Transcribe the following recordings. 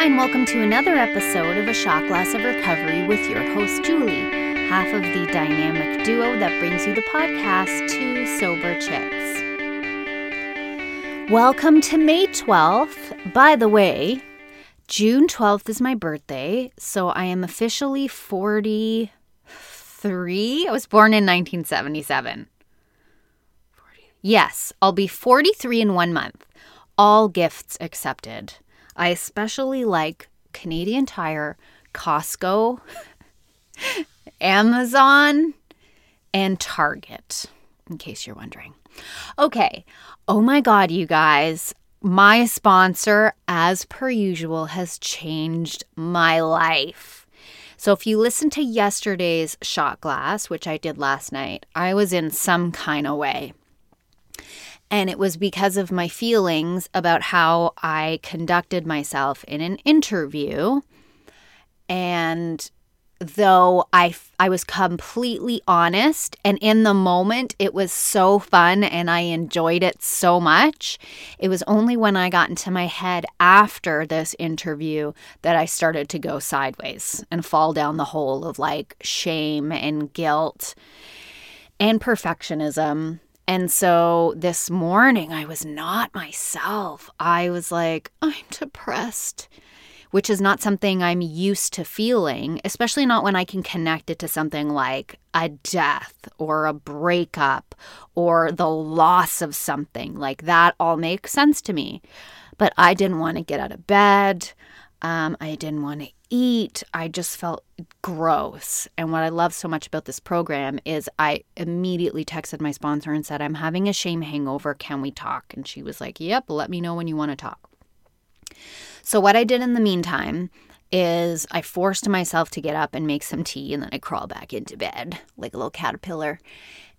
And welcome to another episode of A Shot Glass of Recovery with your host, Julie, half of the dynamic duo that brings you the podcast, Two Sober Chicks. Welcome to May 12th. By the way, June 12th is my birthday, so I am officially 43. I was born in 1977. 40. Yes, I'll be 43 in one month. All gifts accepted. I especially like Canadian Tire, Costco, Amazon, and Target, in case you're wondering. Okay. Oh my God, you guys. My sponsor, as per usual, has changed my life. So, if you listen to yesterday's shot glass, which I did last night, I was in some kind of way. And it was because of my feelings about how I conducted myself in an interview. And though I, I was completely honest and in the moment it was so fun and I enjoyed it so much, it was only when I got into my head after this interview that I started to go sideways and fall down the hole of like shame and guilt and perfectionism and so this morning, I was not myself. I was like, I'm depressed, which is not something I'm used to feeling, especially not when I can connect it to something like a death or a breakup or the loss of something. Like that all makes sense to me. But I didn't want to get out of bed. Um, I didn't want to eat. I just felt gross. And what I love so much about this program is I immediately texted my sponsor and said, I'm having a shame hangover. Can we talk? And she was like, Yep, let me know when you want to talk. So, what I did in the meantime is I forced myself to get up and make some tea, and then I crawl back into bed like a little caterpillar.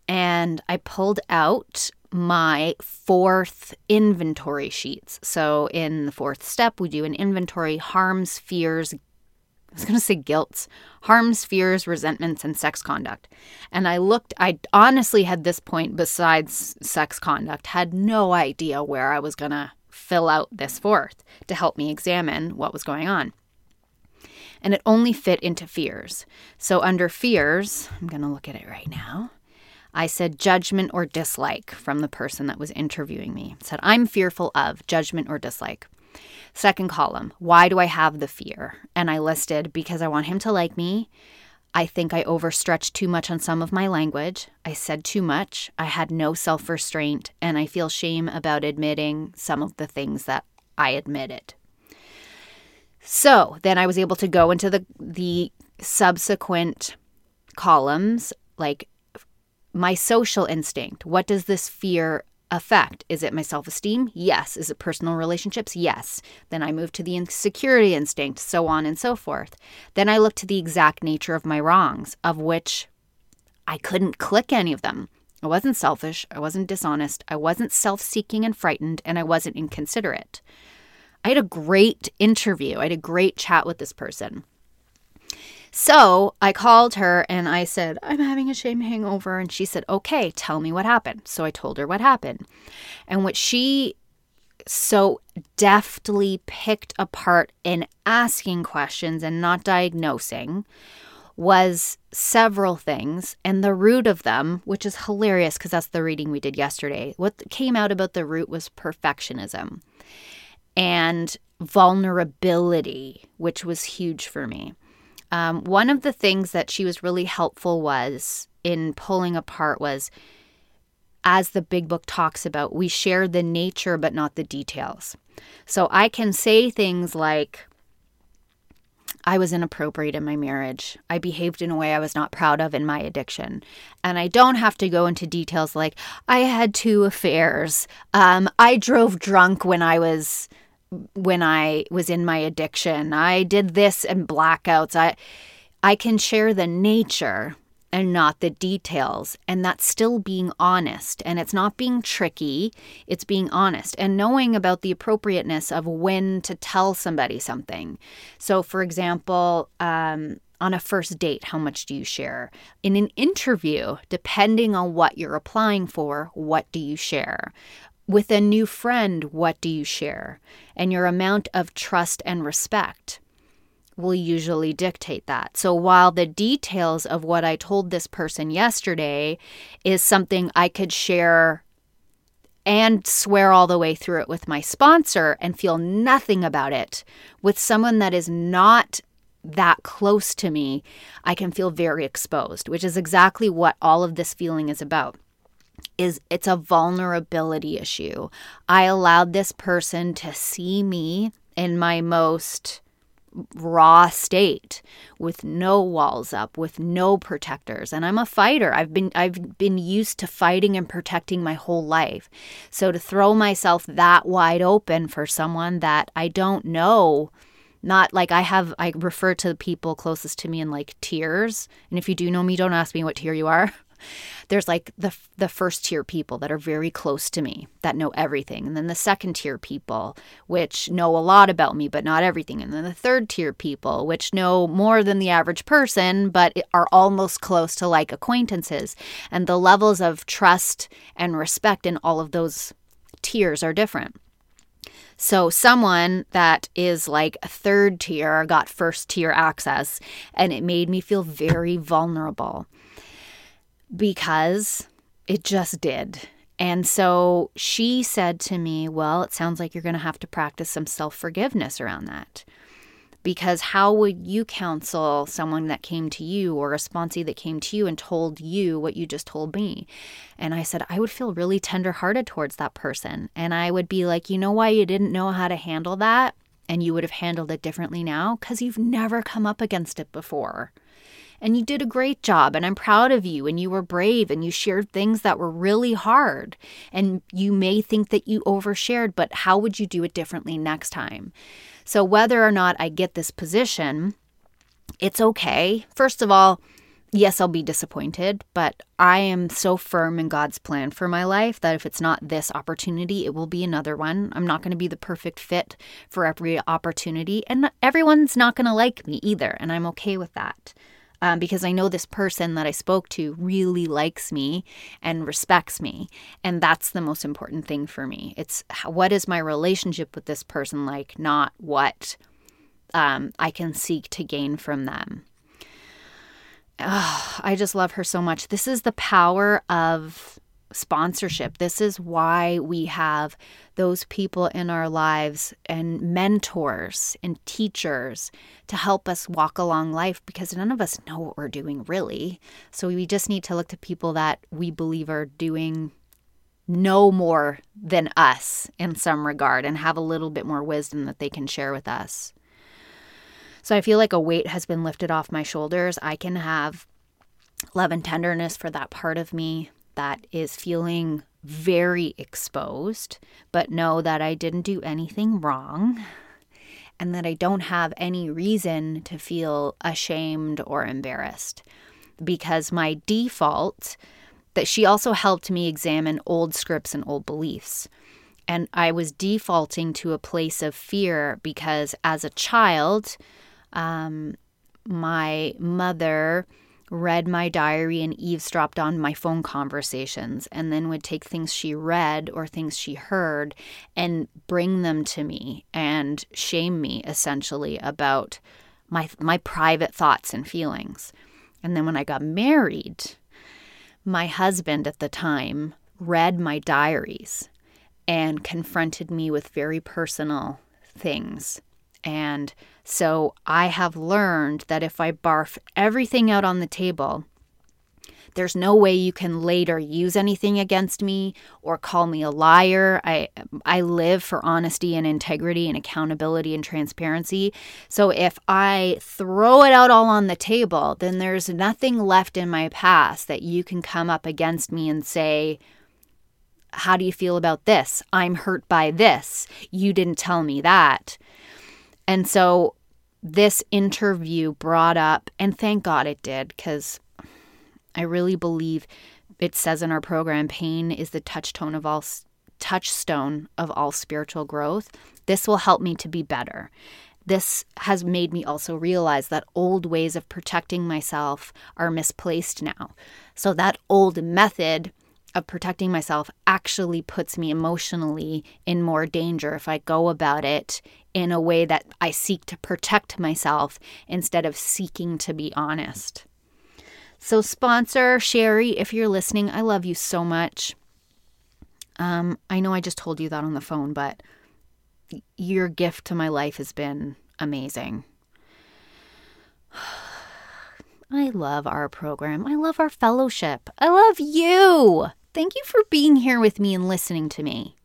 And I pulled out my fourth inventory sheets. So, in the fourth step, we do an inventory harms, fears, I was going to say guilt, harms, fears, resentments, and sex conduct. And I looked, I honestly had this point, besides sex conduct, had no idea where I was going to fill out this fourth to help me examine what was going on. And it only fit into fears. So under fears, I'm going to look at it right now. I said judgment or dislike from the person that was interviewing me. Said, I'm fearful of judgment or dislike. Second column, why do I have the fear? And I listed because I want him to like me. I think I overstretched too much on some of my language. I said too much. I had no self restraint, and I feel shame about admitting some of the things that I admitted. So then I was able to go into the, the subsequent columns like my social instinct. What does this fear affect? Is it my self esteem? Yes. Is it personal relationships? Yes. Then I move to the insecurity instinct, so on and so forth. Then I look to the exact nature of my wrongs, of which I couldn't click any of them. I wasn't selfish. I wasn't dishonest. I wasn't self seeking and frightened, and I wasn't inconsiderate. I had a great interview. I had a great chat with this person. So I called her and I said, I'm having a shame hangover. And she said, Okay, tell me what happened. So I told her what happened. And what she so deftly picked apart in asking questions and not diagnosing was several things. And the root of them, which is hilarious because that's the reading we did yesterday, what came out about the root was perfectionism and vulnerability, which was huge for me. Um, one of the things that she was really helpful was in pulling apart was as the big book talks about, we share the nature but not the details. So I can say things like, I was inappropriate in my marriage. I behaved in a way I was not proud of in my addiction. And I don't have to go into details like, I had two affairs. Um, I drove drunk when I was when I was in my addiction. I did this and blackouts. I I can share the nature and not the details. And that's still being honest. And it's not being tricky, it's being honest and knowing about the appropriateness of when to tell somebody something. So, for example, um, on a first date, how much do you share? In an interview, depending on what you're applying for, what do you share? With a new friend, what do you share? And your amount of trust and respect will usually dictate that. So while the details of what I told this person yesterday is something I could share and swear all the way through it with my sponsor and feel nothing about it with someone that is not that close to me, I can feel very exposed, which is exactly what all of this feeling is about is it's a vulnerability issue. I allowed this person to see me in my most raw state with no walls up with no protectors. And I'm a fighter. I've been I've been used to fighting and protecting my whole life. So to throw myself that wide open for someone that I don't know not like I have I refer to the people closest to me in like tears. And if you do know me don't ask me what tier you are there's like the the first tier people that are very close to me that know everything and then the second tier people which know a lot about me but not everything and then the third tier people which know more than the average person but are almost close to like acquaintances and the levels of trust and respect in all of those tiers are different. So, someone that is like a third tier got first tier access, and it made me feel very vulnerable because it just did. And so she said to me, Well, it sounds like you're going to have to practice some self forgiveness around that. Because how would you counsel someone that came to you or a sponsee that came to you and told you what you just told me? And I said, I would feel really tenderhearted towards that person. And I would be like, You know why you didn't know how to handle that? And you would have handled it differently now? Because you've never come up against it before and you did a great job and I'm proud of you and you were brave and you shared things that were really hard and you may think that you overshared but how would you do it differently next time? So whether or not I get this position it's okay. First of all yes, I'll be disappointed, but I am so firm in God's plan for my life that if it's not this opportunity, it will be another one. I'm not going to be the perfect fit for every opportunity, and everyone's not going to like me either, and I'm okay with that um, because I know this person that I spoke to really likes me and respects me. And that's the most important thing for me. It's what is my relationship with this person like, not what um, I can seek to gain from them. Oh, I just love her so much. This is the power of sponsorship. This is why we have those people in our lives and mentors and teachers to help us walk along life because none of us know what we're doing really. So we just need to look to people that we believe are doing no more than us in some regard and have a little bit more wisdom that they can share with us. So I feel like a weight has been lifted off my shoulders. I can have love and tenderness for that part of me that is feeling very exposed, but know that I didn't do anything wrong and that I don't have any reason to feel ashamed or embarrassed because my default that she also helped me examine old scripts and old beliefs. And I was defaulting to a place of fear because as a child, um, my mother read my diary and eavesdropped on my phone conversations and then would take things she read or things she heard and bring them to me and shame me essentially about my my private thoughts and feelings. And then when I got married, my husband at the time read my diaries and confronted me with very personal things and so I have learned that if I barf everything out on the table, there's no way you can later use anything against me or call me a liar. I I live for honesty and integrity and accountability and transparency. So if I throw it out all on the table, then there's nothing left in my past that you can come up against me and say, "How do you feel about this? I'm hurt by this. You didn't tell me that." And so this interview brought up, and thank God it did, because I really believe it says in our program pain is the touchstone of all touchstone of all spiritual growth. This will help me to be better. This has made me also realize that old ways of protecting myself are misplaced now. So that old method of protecting myself actually puts me emotionally in more danger if I go about it in a way that I seek to protect myself instead of seeking to be honest. So, sponsor Sherry, if you're listening, I love you so much. Um, I know I just told you that on the phone, but your gift to my life has been amazing. I love our program. I love our fellowship. I love you. Thank you for being here with me and listening to me.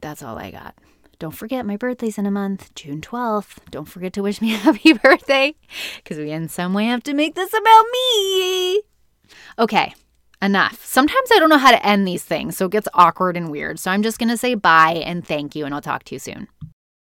That's all I got. Don't forget, my birthday's in a month, June 12th. Don't forget to wish me a happy birthday because we in some way have to make this about me. Okay, enough. Sometimes I don't know how to end these things, so it gets awkward and weird. So I'm just going to say bye and thank you, and I'll talk to you soon.